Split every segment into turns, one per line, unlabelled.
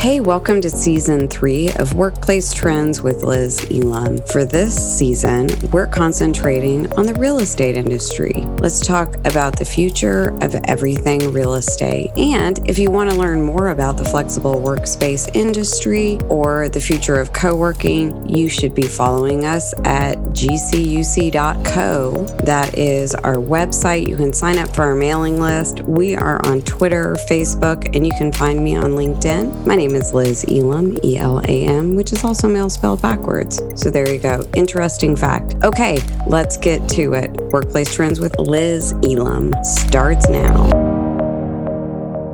Hey, welcome to season three of Workplace Trends with Liz Elam. For this season, we're concentrating on the real estate industry. Let's talk about the future of everything real estate. And if you want to learn more about the flexible workspace industry or the future of co working, you should be following us at gcuc.co. That is our website. You can sign up for our mailing list. We are on Twitter, Facebook, and you can find me on LinkedIn. My name name is Liz Elam, E L A M, which is also male spelled backwards. So there you go. Interesting fact. Okay, let's get to it. Workplace Trends with Liz Elam starts now.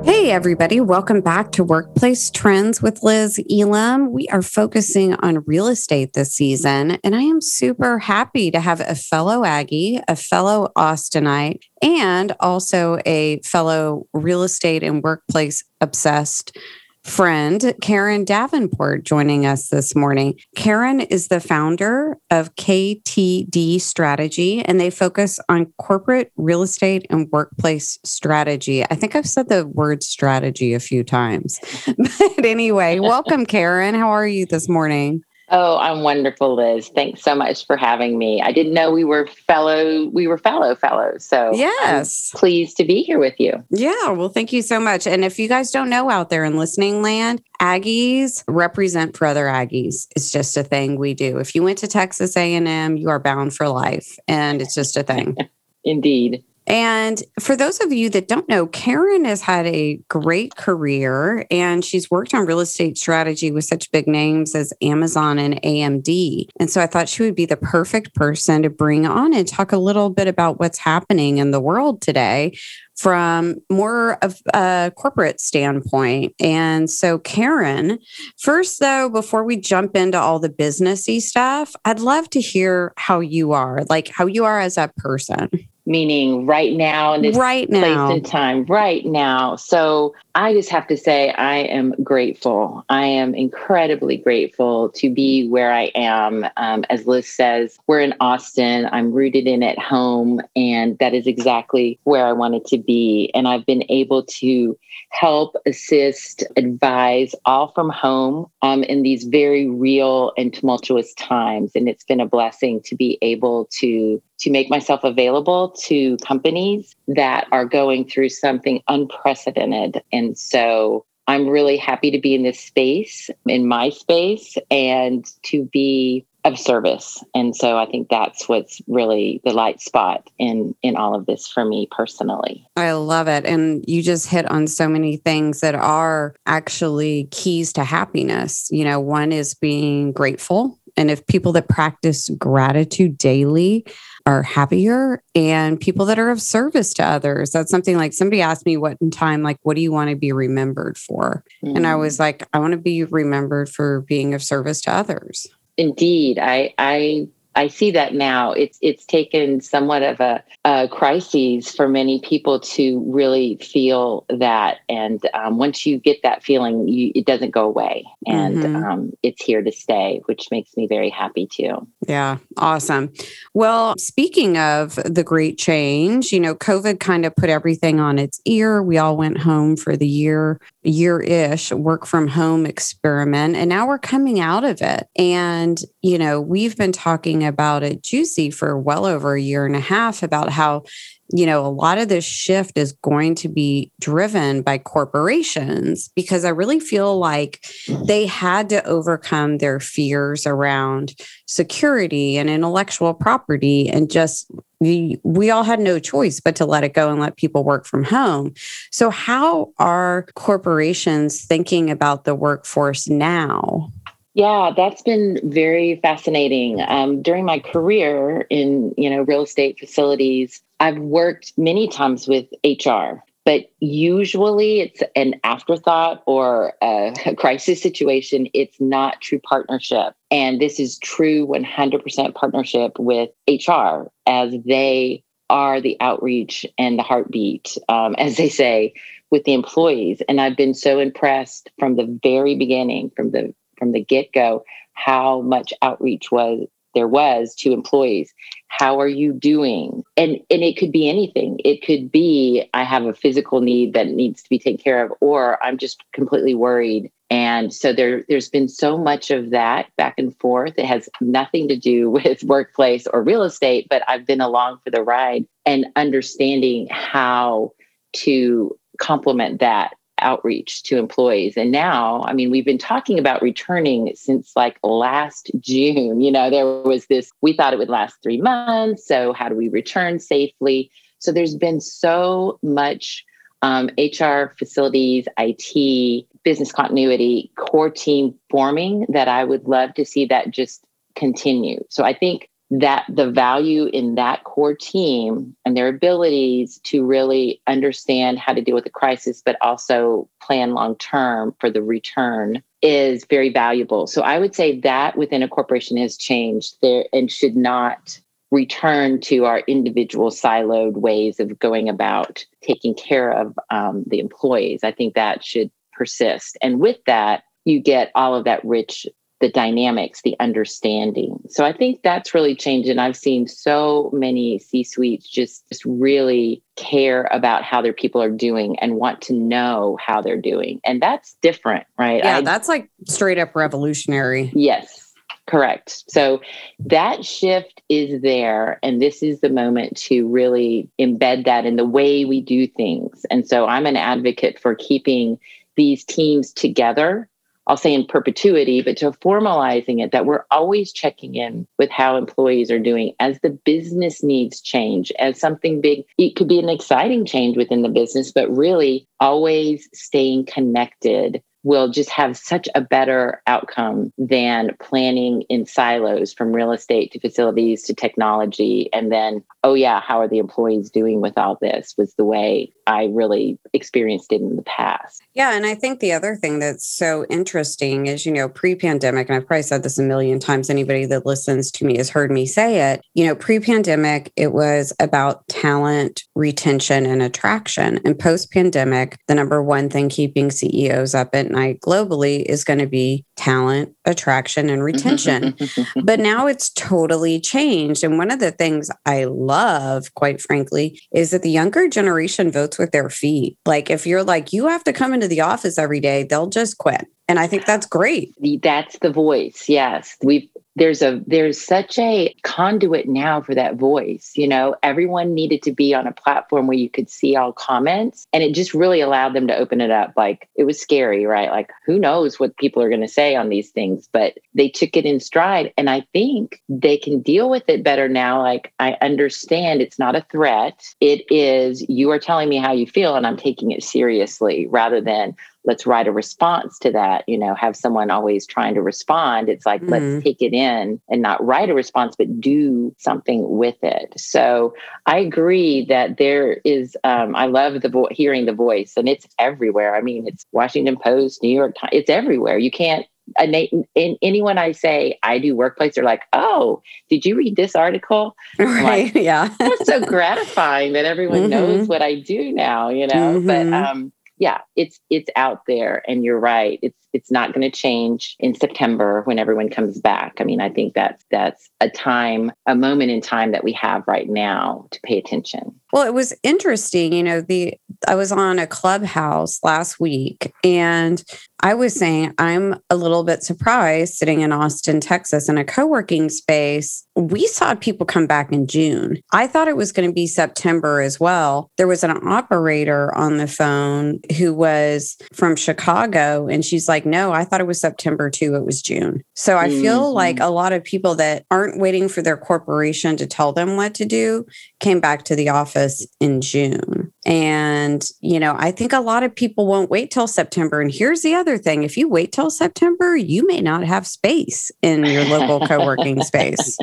Hey, everybody. Welcome back to Workplace Trends with Liz Elam. We are focusing on real estate this season, and I am super happy to have a fellow Aggie, a fellow Austinite, and also a fellow real estate and workplace obsessed friend, Karen Davenport, joining us this morning. Karen is the founder of KTD Strategy, and they focus on corporate real estate and workplace strategy. I think I've said the word strategy a few times. But anyway, welcome, Karen. How are you this morning?
Oh, I'm wonderful, Liz. Thanks so much for having me. I didn't know we were fellow, we were fellow fellows. So
yes,
I'm pleased to be here with you.
Yeah, well, thank you so much. And if you guys don't know out there in listening land, Aggies represent for other Aggies. It's just a thing we do. If you went to Texas A&M, you are bound for life, and it's just a thing.
Indeed.
And for those of you that don't know, Karen has had a great career and she's worked on real estate strategy with such big names as Amazon and AMD. And so I thought she would be the perfect person to bring on and talk a little bit about what's happening in the world today from more of a corporate standpoint. And so, Karen, first, though, before we jump into all the businessy stuff, I'd love to hear how you are, like how you are as a person
meaning right now in this
right
now.
place
and time, right now. So I just have to say, I am grateful. I am incredibly grateful to be where I am. Um, as Liz says, we're in Austin. I'm rooted in at home, and that is exactly where I wanted to be. And I've been able to help, assist, advise all from home um, in these very real and tumultuous times. And it's been a blessing to be able to to make myself available to companies that are going through something unprecedented. And so I'm really happy to be in this space, in my space, and to be of service. And so I think that's what's really the light spot in in all of this for me personally.
I love it. And you just hit on so many things that are actually keys to happiness. You know, one is being grateful. And if people that practice gratitude daily are happier and people that are of service to others. That's something like somebody asked me what in time, like, what do you want to be remembered for? Mm. And I was mm. like, I want to be remembered for being of service to others.
Indeed. I, I I see that now. It's it's taken somewhat of a, a crisis for many people to really feel that, and um, once you get that feeling, you, it doesn't go away, and mm-hmm. um, it's here to stay, which makes me very happy too.
Yeah, awesome. Well, speaking of the great change, you know, COVID kind of put everything on its ear. We all went home for the year year ish work from home experiment. And now we're coming out of it. And, you know, we've been talking about it GCUC for well over a year and a half about how you know, a lot of this shift is going to be driven by corporations because I really feel like they had to overcome their fears around security and intellectual property and just we, we all had no choice but to let it go and let people work from home. So, how are corporations thinking about the workforce now?
Yeah, that's been very fascinating. Um, during my career in you know real estate facilities, I've worked many times with HR, but usually it's an afterthought or a, crisis situation. It's not true partnership, and this is true 100% partnership with HR as they are the outreach and the heartbeat, um, as they say, with the employees. And I've been so impressed from the very beginning, from the from the get go how much outreach was there was to employees. How are you doing? And and it could be anything. It could be i have a physical need that needs to be taken care of or i'm just completely worried. And so there, there's been so much of that back and forth. It has nothing to do with workplace or real estate, but I've been along for the ride and understanding how to complement that outreach to employees. And now, I mean, we've been talking about returning since like last June. You know, there was this, we thought it would last three months. So, how do we return safely? So, there's been so much um, HR, facilities, IT, business continuity, core team forming that I would love to see that just continue. So, I think that the value in that core team and their abilities to really understand how to deal with the crisis, but also plan long term for the return is very valuable. So I would say that within a corporation has changed there and should not return to our individual siloed ways of going about taking care of um, the employees. I think that should persist. And with that, you get all of that rich the dynamics, the understanding. So I think that's really changed. And I've seen so many C suites just, just really care about how their people are doing and want to know how they're doing. And that's different, right?
Yeah, I, that's like straight up revolutionary.
Yes, correct. So that shift is there. And this is the moment to really embed that in the way we do things. And so I'm an advocate for keeping these teams together I'll say in perpetuity, but to formalizing it that we're always checking in with how employees are doing as the business needs change, as something big. It could be an exciting change within the business, but really always staying connected will just have such a better outcome than planning in silos from real estate to facilities to technology. And then, oh, yeah, how are the employees doing with all this? Was the way I really experienced it in the past.
Yeah. And I think the other thing that's so interesting is, you know, pre pandemic, and I've probably said this a million times, anybody that listens to me has heard me say it. You know, pre pandemic, it was about talent retention and attraction. And post pandemic, the number one thing keeping CEOs up at night globally is going to be talent, attraction, and retention. but now it's totally changed. And one of the things I love, quite frankly, is that the younger generation votes with their feet. Like if you're like, you have to come into the office every day, they'll just quit. And I think that's great.
That's the voice. Yes. We've there's a there's such a conduit now for that voice you know? Everyone needed to be on a platform where you could see all comments and it just really allowed them to open it up. Like it was scary right? Like who knows what people are going to say on these things but they took it in stride and i think they can deal with it better now. Like i understand it's not a threat. It is you are telling me how you feel and i'm taking it seriously rather than let's write a response to that you know have someone always trying to respond it's like mm-hmm. let's take it in and not write a response but do something with it so i agree that there is um, i love the vo- hearing the voice and it's everywhere i mean it's washington post new york times it's everywhere you can't in anyone I say I do workplace, they're like, "Oh, did you read this article?"
Right? Like, yeah,
it's so gratifying that everyone mm-hmm. knows what I do now. You know, mm-hmm. but um, yeah, it's it's out there and you're right. It's it's not going to change in September when everyone comes back. I mean, I think that's that's a time, a moment in time that we have right now to pay attention.
Well, it was interesting, you know, the I was on a clubhouse last week and I was saying I'm a little bit surprised sitting in Austin, Texas in a co-working space. We saw people come back in June. I thought it was going to be September as well. There was an operator on the phone who was from Chicago and she's like, "No, I thought it was September too. It was June." So I feel mm-hmm. like a lot of people that aren't waiting for their corporation to tell them what to do came back to the office in June. And, you know, I think a lot of people won't wait till September. And here's the other thing if you wait till September, you may not have space in your local co working space.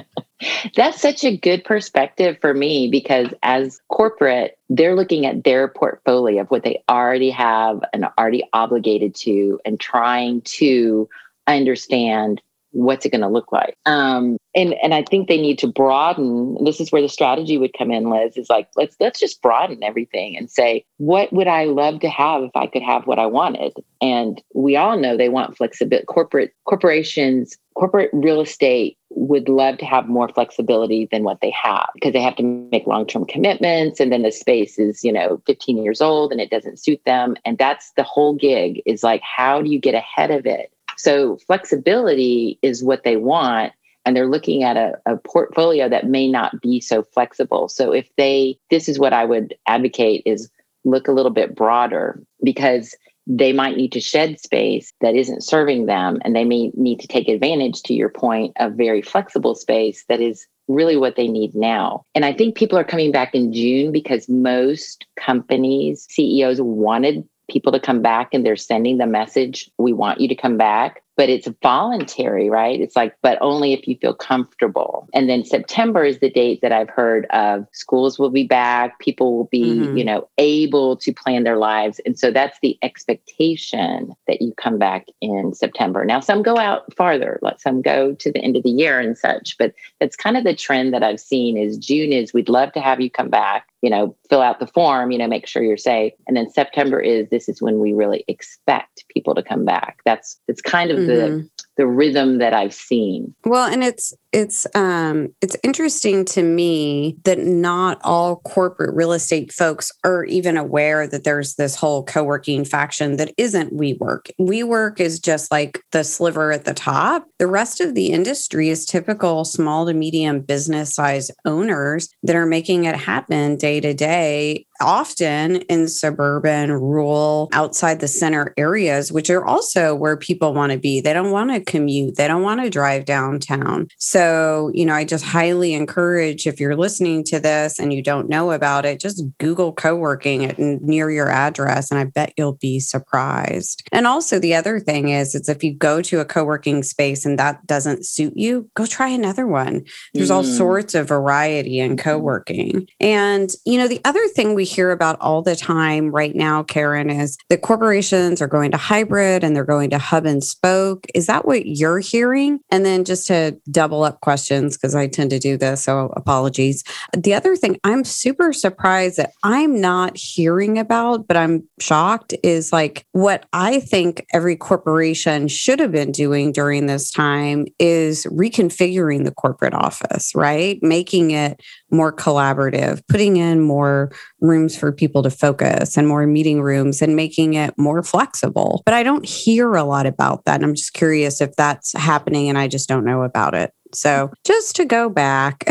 That's such a good perspective for me because as corporate, they're looking at their portfolio of what they already have and already obligated to and trying to understand what's it going to look like? Um, and and i think they need to broaden this is where the strategy would come in liz is like let's let's just broaden everything and say what would i love to have if i could have what i wanted? And we all know they want flexibility corporate corporations corporate real estate would love to have more flexibility than what they have because they have to make long-term commitments and then the space is you know 15 years old and it doesn't suit them. And that's the whole gig is like how do you get ahead of it so flexibility is what they want and they're looking at a, a, portfolio that may not be so flexible. So if they this is what i would advocate is look a little bit broader because they might need to shed space that isn't serving them and they may need to take advantage to your point of very flexible space that is really what they need now. And i think people are coming back in june because most companies ceos wanted people to come back and they're sending the message we want you to come back but it's voluntary, right? It's like, but only if you feel comfortable. And then September is the date that I've heard of schools will be back, people will be, mm-hmm. you know, able to plan their lives. And so that's the expectation that you come back in September. Now, some go out farther, let some go to the end of the year and such, but that's kind of the trend that I've seen is June is we'd love to have you come back you know, fill out the form, you know, make sure you're safe. And then September is this is when we really expect people to come back. That's it's kind of mm-hmm. the the rhythm that I've seen.
Well, and it's it's um it's interesting to me that not all corporate real estate folks are even aware that there's this whole co-working faction that isn't WeWork. WeWork is just like the sliver at the top. The rest of the industry is typical small to medium business size owners that are making it happen day to day often in suburban, rural, outside the center areas, which are also where people want to be. They don't want to commute, they don't want to drive downtown. So, you know, I just highly encourage if you're listening to this and you don't know about it, just Google co working near your address, and I bet you'll be surprised. And also, the other thing is, it's if you go to a co working space and that doesn't suit you, go try another one. There's mm. all sorts of variety in co working. And, you know, the other thing we hear about all the time right now, Karen, is that corporations are going to hybrid and they're going to hub and spoke. Is that what you're hearing? And then just to double up questions, because I tend to do this, so apologies. The other thing I'm super surprised that I'm not hearing about, but I'm shocked, is like what I think every corporation should have been doing during this time is reconfiguring the corporate office, right? Making it more collaborative, putting in more rooms for people to focus and more meeting rooms and making it more flexible. But I don't hear a lot about that. And I'm just curious if that's happening and I just don't know about it. So just to go back,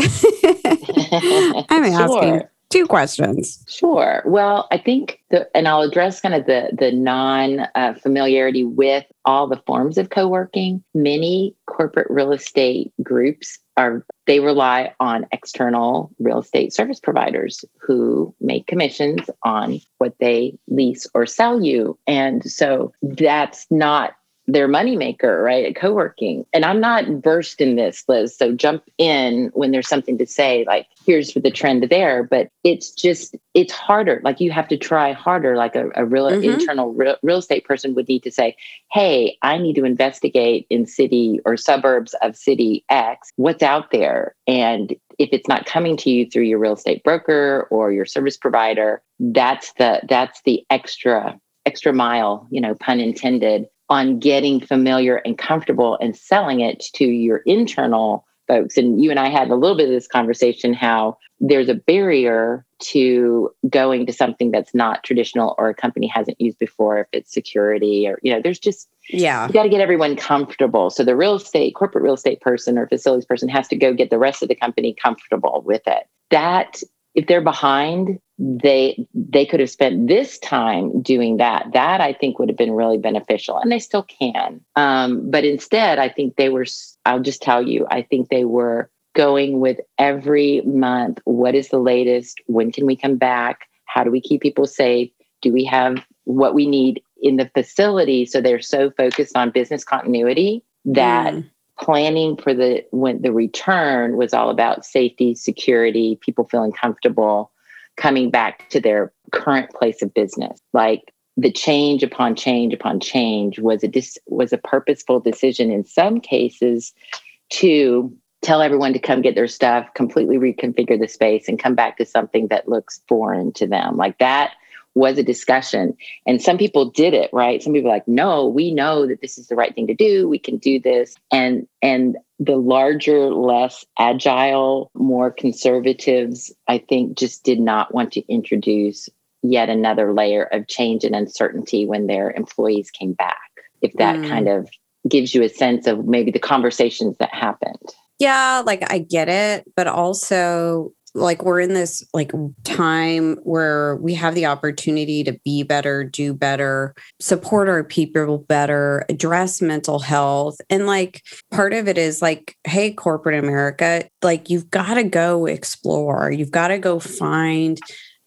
I'm sure. asking two questions.
Sure. Well, I think the, and I'll address kind of the the non uh, familiarity with all the forms of co-working. Many corporate real estate groups are they rely on external real estate service providers who make commissions on what they lease or sell you. And so that's not their moneymaker, right? At co-working. And I'm not versed in this, Liz. So jump in when there's something to say, like, here's the trend there. But it's just, it's harder. Like you have to try harder. Like a, a real mm-hmm. internal real, real estate person would need to say, hey, I need to investigate in city or suburbs of city X, what's out there. And if it's not coming to you through your real estate broker or your service provider, that's the that's the extra extra mile, you know, pun intended, on getting familiar and comfortable and selling it to your internal folks. And you and I had a little bit of this conversation how there's a barrier to going to something that's not traditional or a company hasn't used before, if it's security or, you know, there's just,
yeah,
you got to get everyone comfortable. So the real estate, corporate real estate person or facilities person has to go get the rest of the company comfortable with it. That if they're behind they they could have spent this time doing that. That i think would have been really beneficial and they still can. Um, but instead i think they were i'll just tell you i think they were going with every month what is the latest? When can we come back? How do we keep people safe? Do we have what we need in the facility? So they're so focused on business continuity that mm. planning for the when the return was all about safety, security, people feeling comfortable coming back to their current place of business. Like the change upon change upon change was a dis- was a purposeful decision in some cases to tell everyone to come get their stuff, completely reconfigure the space and come back to something that looks foreign to them. Like that was a discussion. And some people did it, right? Some people like, no, we know that this is the right thing to do. We can do this. And and the larger, less agile, more conservatives, I think just did not want to introduce yet another layer of change and uncertainty when their employees came back. If that mm. kind of gives you a sense of maybe the conversations that happened.
Yeah, like I get it, but also like we're in this like time where we have the opportunity to be better, do better, support our people better, address mental health. And like part of it is like, hey, corporate America, like you've got to go explore, you've got to go find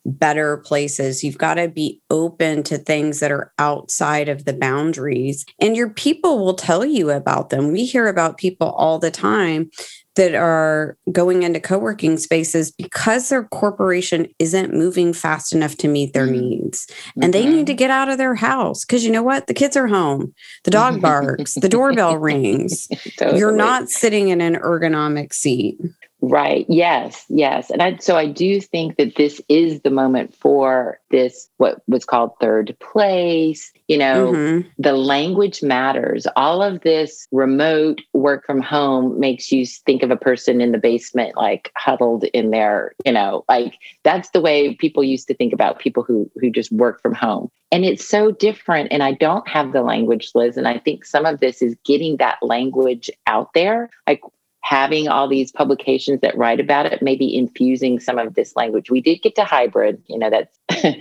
better places. You've got to be open to things that are outside of the boundaries, and your people will tell you about them. We hear about people all the time that are going into co-working spaces because their corporation isn't moving fast enough to meet their mm-hmm. needs and they need to mm-hmm. get out of their house because you know what the kids are home the dog barks the doorbell rings totally. you're not sitting in an ergonomic seat
Right. Yes. Yes. And I, so I do think that this is the moment for this, what was called third place. You know, mm-hmm. the language matters. All of this remote work from home makes you think of a person in the basement, like huddled in there, you know, like that's the way people used to think about people who, who just work from home. And it's so different. And I don't have the language, Liz. And I think some of this is getting that language out there. Like having all these publications that write about it, maybe infusing some of this language. We did get to hybrid, you know, that's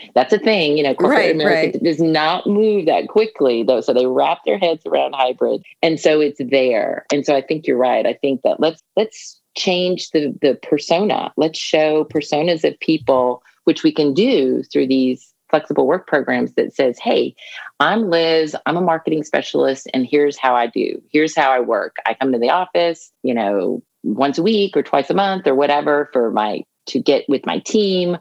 that's a thing, you know, corporate right, America right. does not move that quickly though. So they wrap their heads around hybrid. And so it's there. And so I think you're right. I think that let's let's change the the persona. Let's show personas of people, which we can do through these flexible work programs that says, Hey, I'm Liz, I'm a marketing specialist, and here's how I do. Here's how I work. I come to the office, you know, once a week or twice a month or whatever for my to get with my team.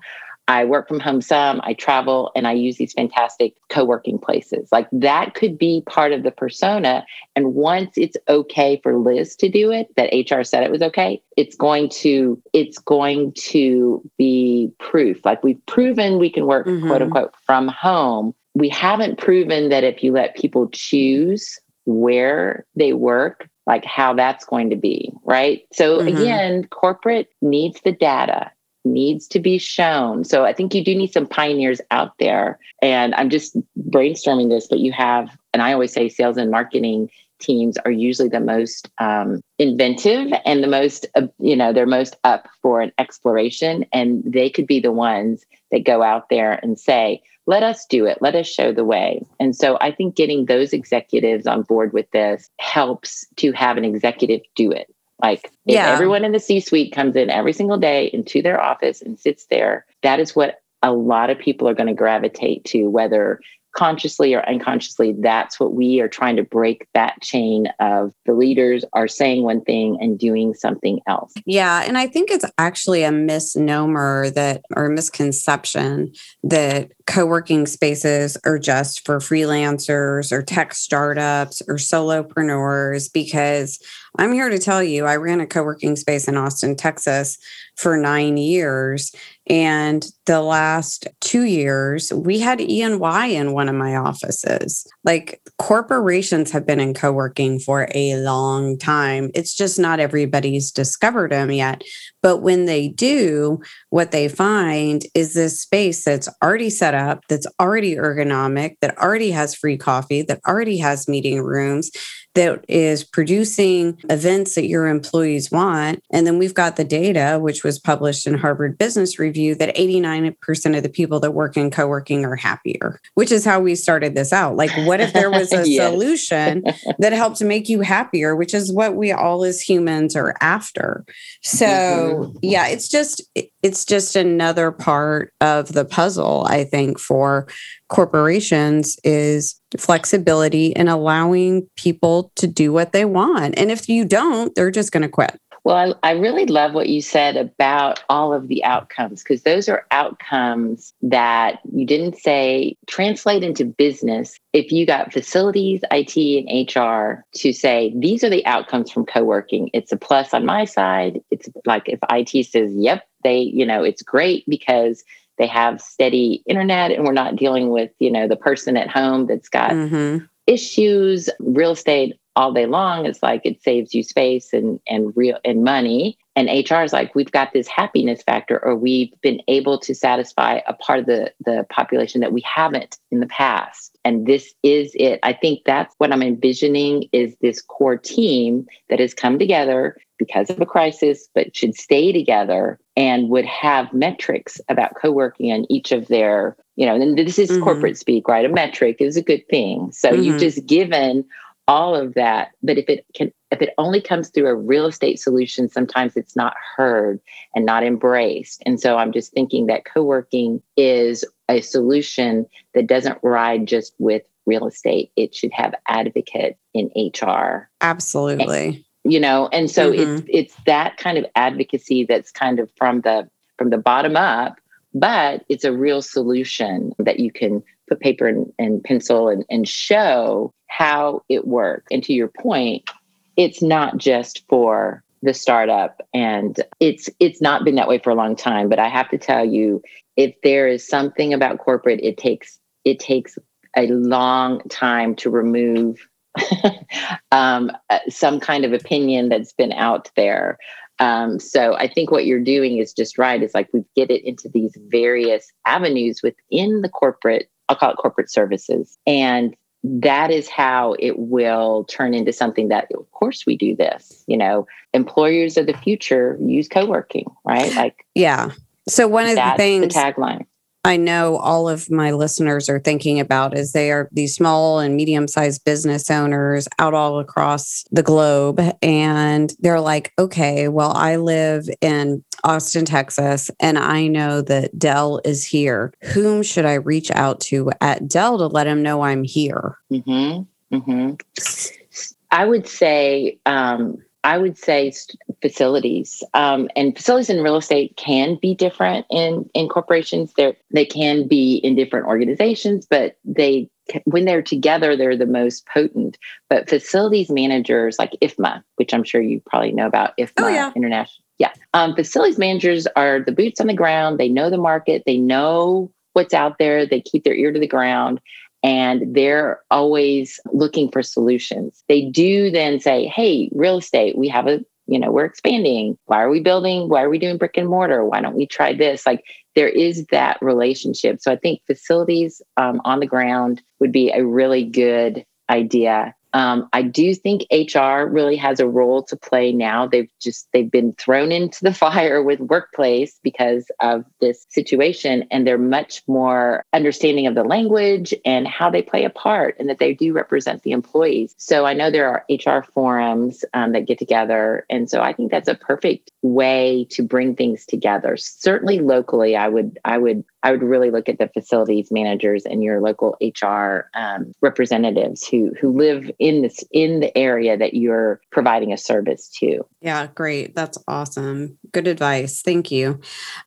I work from home some, I travel, and I use these fantastic co working places. Like that could be part of the persona. And once it's okay for Liz to do it, that HR said it was okay, it's going to, it's going to be proof. Like we've proven we can work, mm-hmm. quote unquote, from home. We haven't proven that if you let people choose where they work, like how that's going to be, right? So mm-hmm. again, corporate needs the data needs to be shown. So I think you do need some pioneers out there. And I'm just brainstorming this, but you have, and I always say sales and marketing teams are usually the most um, inventive and the most, uh, you know, they're most up for an exploration. And they could be the ones that go out there and say, let us do it. Let us show the way. And so I think getting those executives on board with this helps to have an executive do it like if yeah. everyone in the C suite comes in every single day into their office and sits there, that is what a lot of people are going to gravitate to, whether consciously or unconsciously, that's what we are trying to break that chain of the leaders are saying one thing and doing something else.
Yeah. And I think it's actually a misnomer that, or misconception that co working spaces are just for freelancers or tech startups or solopreneurs because I'm here to tell you, I ran a co working space in Austin, Texas for nine years. And the last two years, we had E&Y in one of my offices. Like corporations have been in co working for a long time. It's just not everybody's discovered them yet. But when they do, what they find is this space that's already set up, that's already ergonomic, that already has free coffee, that already has meeting rooms that is producing events that your employees want. And then we've got the data, which was published in Harvard Business Review, that 89% of the people that work in co working are happier, which is how we started this out. Like, what if there was a yes. solution that helped make you happier, which is what we all as humans are after? So, mm-hmm. yeah, it's just, it's just another part of the puzzle, I think, for corporations is flexibility and allowing people to do what they want. And if you don't, they're just going to quit.
Well, I, I, really love what you said about all of the outcomes because those are outcomes that you didn't say translate into business. If you got facilities, IT, and HR to say, these are the outcomes from co working, it's a plus on my side. It's like if IT says, yep, they, you know, it's great because they have steady internet and we're not dealing with, you know, the person at home that's got mm-hmm. issues. Real estate all day long. It's like it saves you space and and real and money and hr is like we've got this happiness factor or we've been able to satisfy a part of the the population that we haven't in the past and this is it i think that's what i'm envisioning is this core team that has come together because of a crisis but should stay together and would have metrics about co-working on each of their you know and this is mm-hmm. corporate speak right? A metric is a good thing. So mm-hmm. you've just given all of that but if it can if it only comes through a real estate solution sometimes it's not heard and not embraced. And so i'm just thinking that co-working is a solution that doesn't ride just with real estate. It should have advocate in hr
absolutely
you know and so mm-hmm. it's it's that kind of advocacy that's kind of from the from the bottom up but it's a real solution that you can put paper and, and pencil and, and show how it works. And to your point, it's not just for the startup and it's it's not been that way for a long time but i have to tell you if there is something about corporate it takes it takes a long time to remove um, uh, some kind of opinion that's been out there um, so I think what you're doing is just right. Is like we get it into these various avenues within the corporate, I'll call it corporate services. And that is how it will turn into something that of course we do this you know employers of the future use co-working right
like yeah so one of the things
the tagline
I know all of my listeners are thinking about is they are these small and medium sized business owners out all across the globe. And they're like, okay, well, I live in Austin, Texas, and I know that Dell is here. Whom should I reach out to at Dell to let them know I'm here?
Mm-hmm. Mm-hmm. I would say, um, I would say facilities um, and facilities in real estate can be different in in corporations. They they can be in different organizations, but they when they're together, they're the most potent. But facilities managers like IFMA, which I'm sure you probably know about IFMA oh, yeah. International. Yeah. Um, facilities managers are the boots on the ground. They know the market. They know what's out there. They keep their ear to the ground and they're always looking for solutions. They do then say, hey, real estate, we have a, you know, we're expanding. Why are we building? Why are we doing brick and mortar? Why don't we try this? Like there is that relationship. So I think facilities um, on the ground would be a really good idea um, I do think HR really has a role to play now. They've just they've been thrown into the fire with workplace because of this situation, and they're much more understanding of the language and how they play a part, and that they do represent the employees. So I know there are HR forums um, that get together, and so I think that's a perfect way to bring things together. Certainly locally, I would I would I would really look at the facilities managers and your local HR um, representatives who who live in this in the area that you're providing a service to.
Yeah, great. That's awesome. Good advice. Thank you.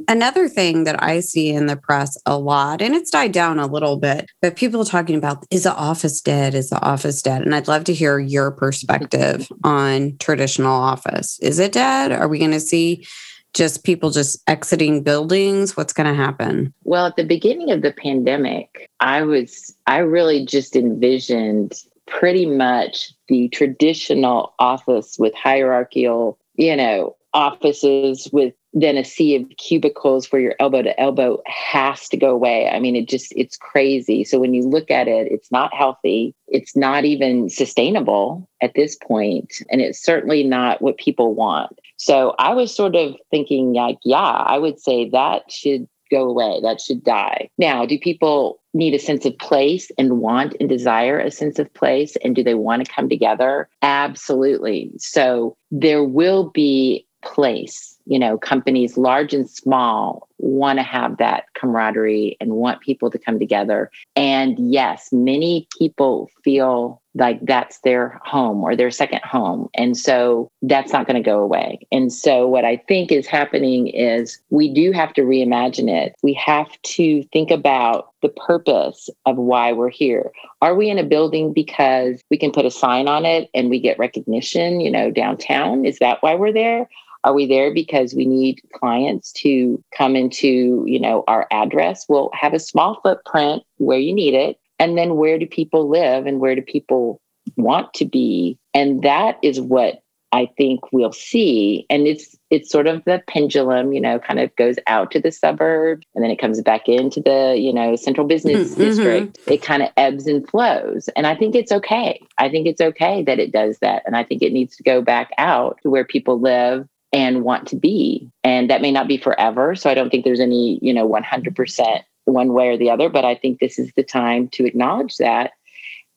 Another thing that I see in the press a lot, and it's died down a little bit, but people talking about is the office dead? Is the office dead? And I'd love to hear your perspective on traditional office. Is it dead? Are we going to see just people just exiting buildings? What's going to happen?
Well, at the beginning of the pandemic, I was, I really just envisioned pretty much the traditional office with hierarchical, you know, offices with then a sea of cubicles where your elbow to elbow has to go away. I mean, it just, it's crazy. So when you look at it, it's not healthy. It's not even sustainable at this point, And it's certainly not what people want. So I was sort of thinking, like, yeah, I would say that should go away. That should die. Now, do people need a sense of place and want and desire a sense of place? And do they want to come together? Absolutely. So there will be place you know companies large and small want to have that camaraderie and want people to come together and yes many people feel like that's their home or their second home. And so that's not going to go away. And so what i think is happening is we do have to reimagine it. We have to think about the purpose of why we're here. Are we in a building because we can put a sign on it and we get recognition you know downtown? Is that why we're there? Are we there because we need clients to come into, you know, our address? We'll have a small footprint where you need it. And then where do people live and where do people want to be? And that is what I think we'll see. And it's it's sort of the pendulum, you know, kind of goes out to the suburb and then it comes back into the, you know, central business mm-hmm. district. It kind of ebbs and flows. And I think it's okay. I think it's okay that it does that. And I think it needs to go back out to where people live and want to be. And that may not be forever. So I don't think there's any, you know, 100% one way or the other, but I think this is the time to acknowledge that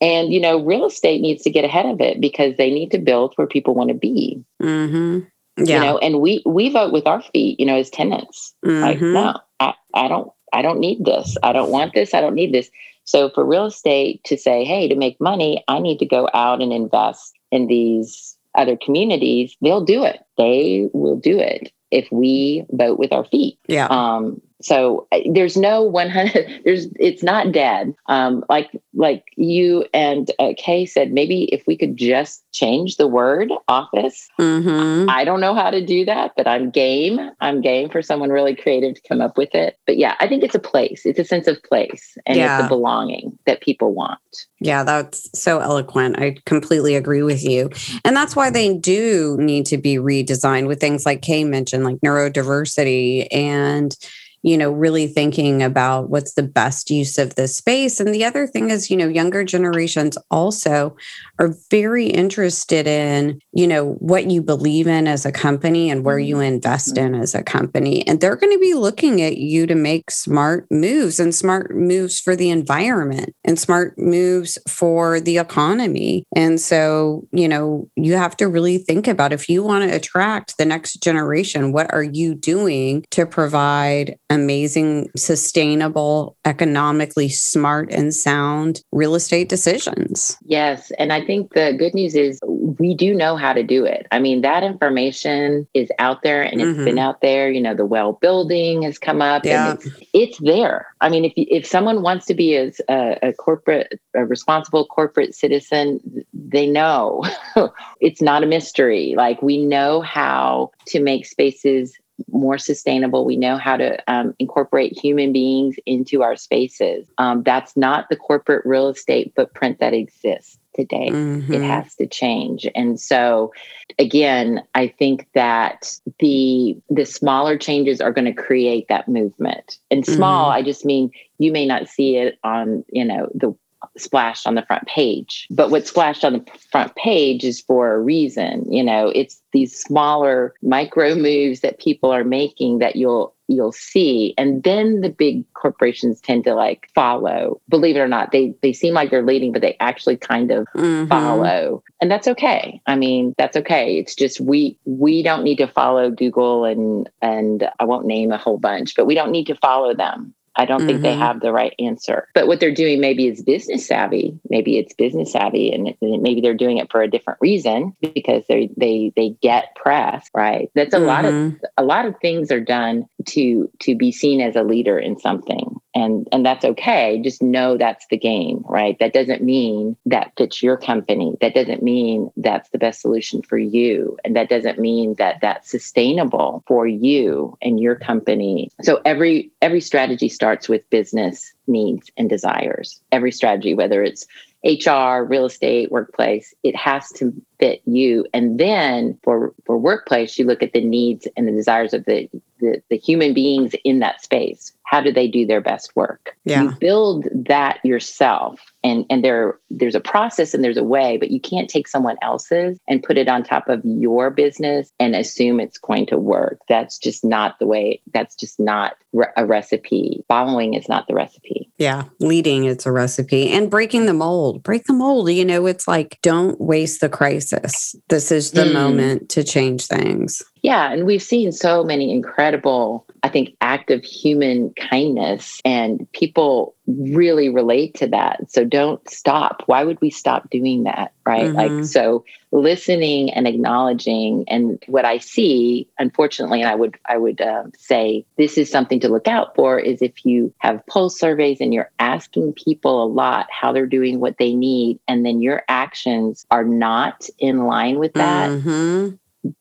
and, you know, real estate needs to get ahead of it because they need to build where people want to be.
Mm-hmm. Yeah.
You know, and we we vote with our feet, you know, as tenants. Mm-hmm. Like, no, I, I don't I don't need this. I don't want this. I don't need this. So for real estate to say, hey, to make money, I need to go out and invest in these other communities, they'll do it. They will do it if we vote with our feet.
Yeah.
Um, so there's no 100 there's it's not dead. Um, like like you and uh, kay said maybe if we could just change the word office. Mm-hmm. i don't know how to do that but i'm game. I'm game for someone really creative to come up with it. But yeah i think it's a place. It's a sense of place and yeah. it's a belonging that people want.
Yeah that's so eloquent. I completely agree with you. And that's why they do need to be redesigned with things like kay mentioned like neurodiversity and you know, really thinking about what's the best use of this space. And the other thing is, you know, younger generations also are very interested in, you know, what you believe in as a company and where you mm-hmm. invest in as a company. And they're going to be looking at you to make smart moves and smart moves for the environment and smart moves for the economy. And so, you know, you have to really think about if you want to attract the next generation, what are you doing to provide amazing, sustainable, economically smart and sound real estate decisions.
Yes. And I think the good news is we do know how to do it. I mean, that information is out there and it's mm-hmm. been out there. You know, the well building has come up yeah. and it's, it's there. I mean, if, if someone wants to be a, a corporate, a responsible corporate citizen, they know it's not a mystery. Like we know how to make spaces more sustainable. We know how to um, incorporate human beings into our spaces. Um, that's not the corporate real estate footprint that exists today. Mm-hmm. It has to change. And so again, I think that the the smaller changes are going to create that movement. And small, mm-hmm. I just mean you may not see it on, you know, the splashed on the front page. But what's splashed on the front page is for a reason. You know, it's these smaller micro moves that people are making that you'll you'll see and then the big corporations tend to like follow believe it or not they they seem like they're leading but they actually kind of mm-hmm. follow and that's okay i mean that's okay it's just we we don't need to follow google and and i won't name a whole bunch but we don't need to follow them I don't mm-hmm. think they mm-hmm. have the right answer. But what they're doing maybe is business savvy. Maybe it's business savvy, and maybe they're doing it for a different reason because they they they get press. Right. That's a mm-hmm. lot of mm-hmm. a lot of things are done to to be seen as a leader in something and and that's okay. Just know that's the game right? That doesn't mean that fits your company. That doesn't mean that's the best solution for you. And that doesn't mean that that's sustainable for you and your company. So every every strategy starts with business needs and desires. Every strategy whether it's HR, real estate, workplace, it has to fit you. And then for, for workplace, you look at the needs and the desires of the, the, the human beings in that space. How do they do their best work? Yeah. you build that yourself. And and there there's a process and there's a way but you can't take someone else's and put it on top of your business and assume it's going to work. That's just not the way that's just not a recipe. Following is not the recipe.
Yeah leading it's a recipe. And breaking the mold break the mold. You know it's like don't waste the crisis this is the mm. moment to change things
yeah, and we've seen so many incredible, I think, act of human kindness, and people really relate to that. So don't stop. Why would we stop doing that? Right. Mm-hmm. Like, so listening and acknowledging, and what I see, unfortunately, and I would, I would uh, say this is something to look out for is if you have pulse surveys and you're asking people a lot how they're doing what they need, and then your actions are not in line with that. Mm-hmm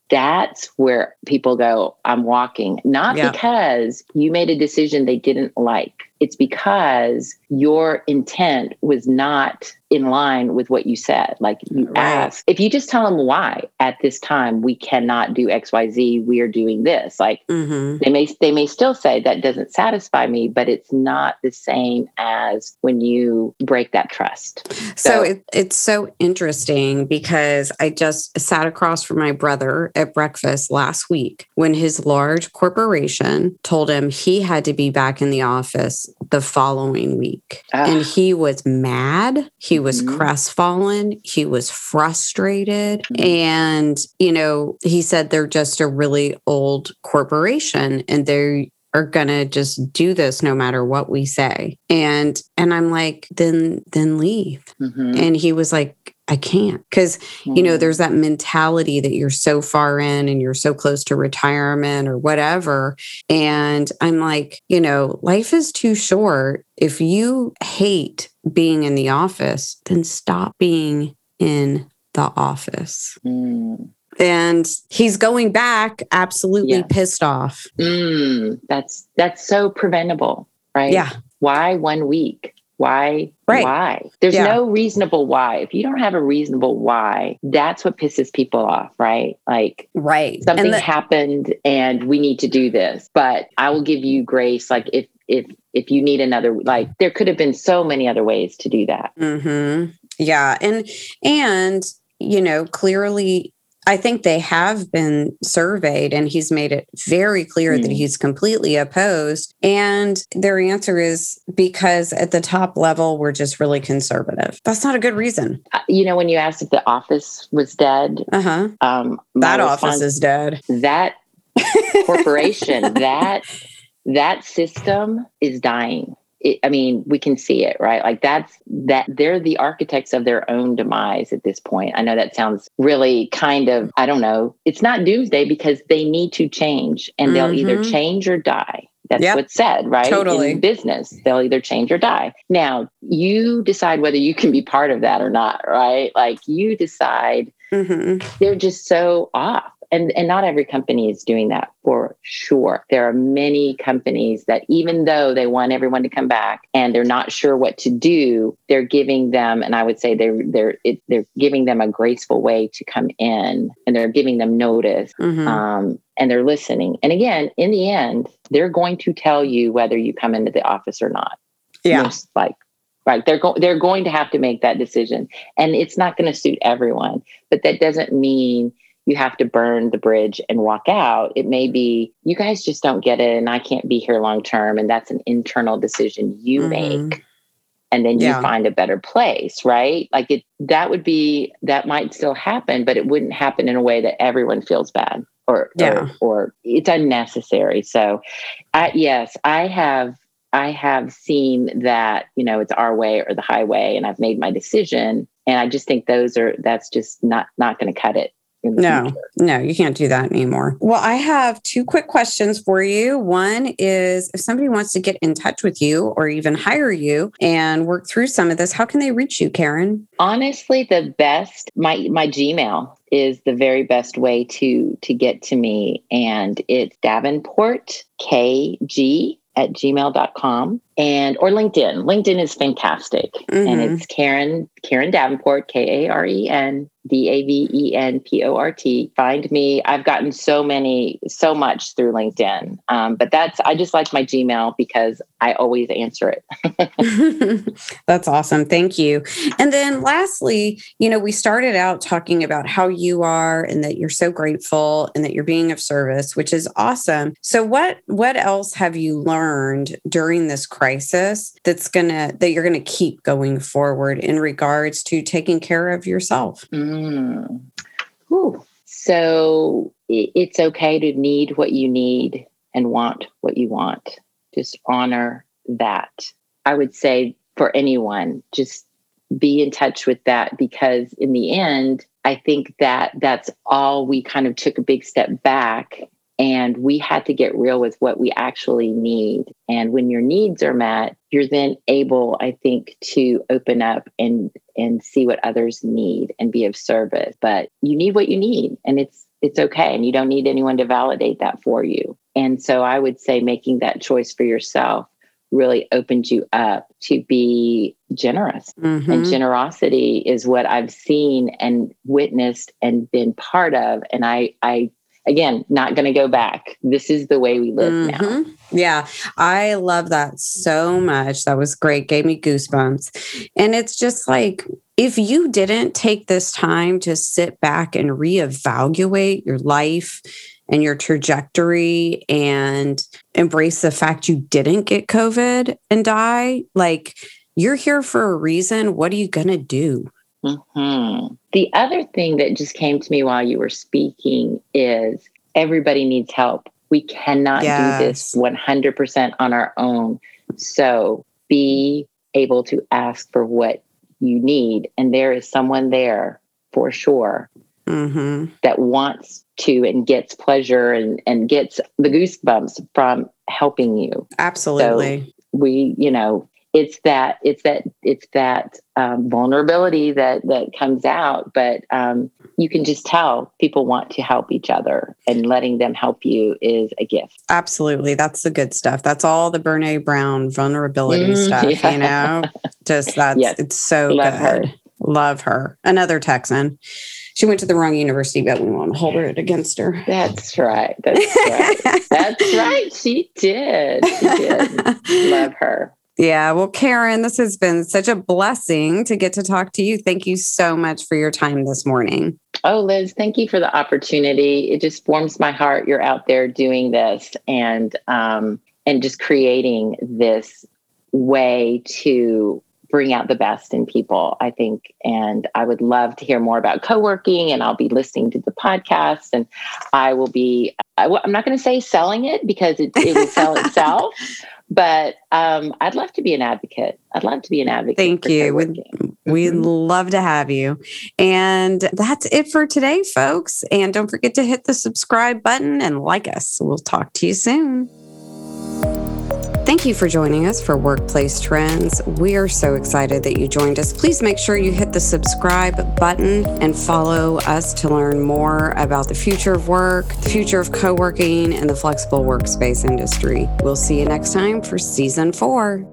that's where people go, I'm walking, not
Yeah.
because you made a decision they didn't like. It's because your intent was not in line with what you said. Like you
Right.
asked, if you just tell them why at this time we cannot do XYZ, we are doing this. Like
hmm
they may they may still say that doesn't satisfy me, but it's not the same as when you break that trust.
So
So-
it, it's so interesting because I just sat across from my brother at breakfast last week when his large corporation told him he had to be back in the office the following week.
Ah.
And he was mad. He was
Mhm.
crestfallen. He was frustrated.
Mhm.
And, you know, he said they're just a really old corporation and they are going to just do this no matter what we say. And and I'm like, then then leave.
Mhm.
And he was like, I can't. Because, you know,
Mhm.
there's that mentality that you're so far in and you're so close to retirement or whatever. And I'm like, you know, life is too short. If you hate being in the office, then stop being in the office.
Mm.
And he's going back absolutely
Yeah.
pissed off.
Mm. That's that's so preventable, right?
Yeah.
Why one week? Why?
Right.
Why? There's
Yeah.
no reasonable why. If you don't have a reasonable why, that's what pisses people off, right? Like
Right.
something
And the-
happened and we need to do this but i will give you grace like if if if you need another like there could have been so many other ways to do that
Mm-hmm. Yeah, and and you know clearly, I think they have been surveyed, and he's made it very clear that
Mm.
he's completely opposed. And their answer is because at the top level we're just really conservative. That's not a good reason.
Uh, you know when you asked if the office was dead
Uh huh.
um
That office is dead.
that corporation that that system is dying it, i mean we can see it right? Like that's that they're the architects of their own demise at this point. I know that sounds really kind of i don't know. It's not doomsday because they need to change and they'll either
Mhm.
change or die. That's
Yep.
what's said right?
Totally.
in business they'll either change or die. Now you decide whether you can be part of that or not right? Like you decide.
Hmm
they're just so off and and not every company is doing that for sure. There are many companies that even though they want everyone to come back and they're not sure what to do they're giving them and i would say they're they're it, they're giving them a graceful way to come in and they're giving them notice
hmm
um, and they're listening. And again in the end they're going to tell you whether you come into the office or not.
Yeah.
most like right they're going they're going to have to make that decision. And it's not going to suit everyone but that doesn't mean you have to burn the bridge and walk out it may be you guys just don't get it and i can't be here long term and that's an internal decision you
Mhm.
make and then you
Yeah.
find a better place right like it that would be that might still happen but it wouldn't happen in a way that everyone feels bad or
Yeah.
or, or it's unnecessary so I, yes i have i have seen that you know it's our way or the highway and i've made my decision and i just think those are that's just not not going to cut it
No,
future.
no, you can't do that anymore. Well, I have two quick questions for you. One is if somebody wants to get in touch with you or even hire you and work through some of this, how can they reach you, Karen?
honestly the best my my gmail is the very best way to to get to me and it's davenport kg at gmail.com and or linkedin linkedin is fantastic and
Mhm.
it's karen karen davenport k-a-r-e-n d-a-v-e-n-p-o-r-t find me i've gotten so many so much through linkedin um, but that's i just like my gmail because i always answer it
That's awesome. Thank you. And then lastly, you know, we started out talking about how you are and that you're so grateful and that you're being of service, which is awesome. So what what else have you learned during this crisis that's going to that you're going to keep going forward in regards to taking care of yourself?
Mm. Whew. So it's okay to need what you need and want what you want. Just honor that. I would say for anyone, just be in touch with that because in the end, I think that that's all we kind of took a big step back and we had to get real with what we actually need. And when your needs are met, you're then able, I think, to open up and and see what others need and be of service. But you need what you need, and it's it's okay. And you don't need anyone to validate that for you. And so I would say making that choice for yourself really opened you up to be generous. Mm-hmm. And generosity is what I've seen and witnessed and been part of. And I, I again, not going to go back. This is the way we live mm-hmm. now.
Yeah, I love that so much. That was great. Gave me goosebumps. And it's just like, if you didn't take this time to sit back and reevaluate your life and your trajectory and embrace the fact you didn't get COVID and die, like you're here for a reason. What are you going to do?
Mm-hmm. The other thing that just came to me while you were speaking is everybody needs help. We cannot yes. do this 100% on our own. So be able to ask for what you need. And there is someone there for sure mm-hmm. that wants to and gets pleasure and, and gets the goosebumps from helping you.
Absolutely.
So we, you know, it's that it's that it's that um, vulnerability that that comes out but um, you can just tell people want to help each other and letting them help you is a gift
absolutely that's the good stuff that's all the brene brown vulnerability mm, stuff yeah. you know just that's yes. it's so love good her. love her another texan she went to the wrong university, but we won't hold it against her.
That's right. That's right. That's right. She did. She did. Love her.
Yeah. Well, Karen, this has been such a blessing to get to talk to you. Thank you so much for your time this morning.
Oh, Liz, thank you for the opportunity. It just warms my heart. You're out there doing this and um, and just creating this way to bring out the best in people, I think. And I would love to hear more about co working, and I'll be listening to the podcast. And I will be, I, am not going to say selling it because it, it will sell itself, but um, I'd love to be an advocate. I'd love to be an advocate.
Thank you. We'd, we'd mm-hmm. love to have you. And that's it for today, folks. And don't forget to hit the subscribe button and like us. We'll talk to you soon. Thank you for joining us for Workplace Trends. We are so excited that you joined us. Please make sure you hit the subscribe button and follow us to learn more about the future of work, the future of co working, and the flexible workspace industry. We'll see you next time for season four.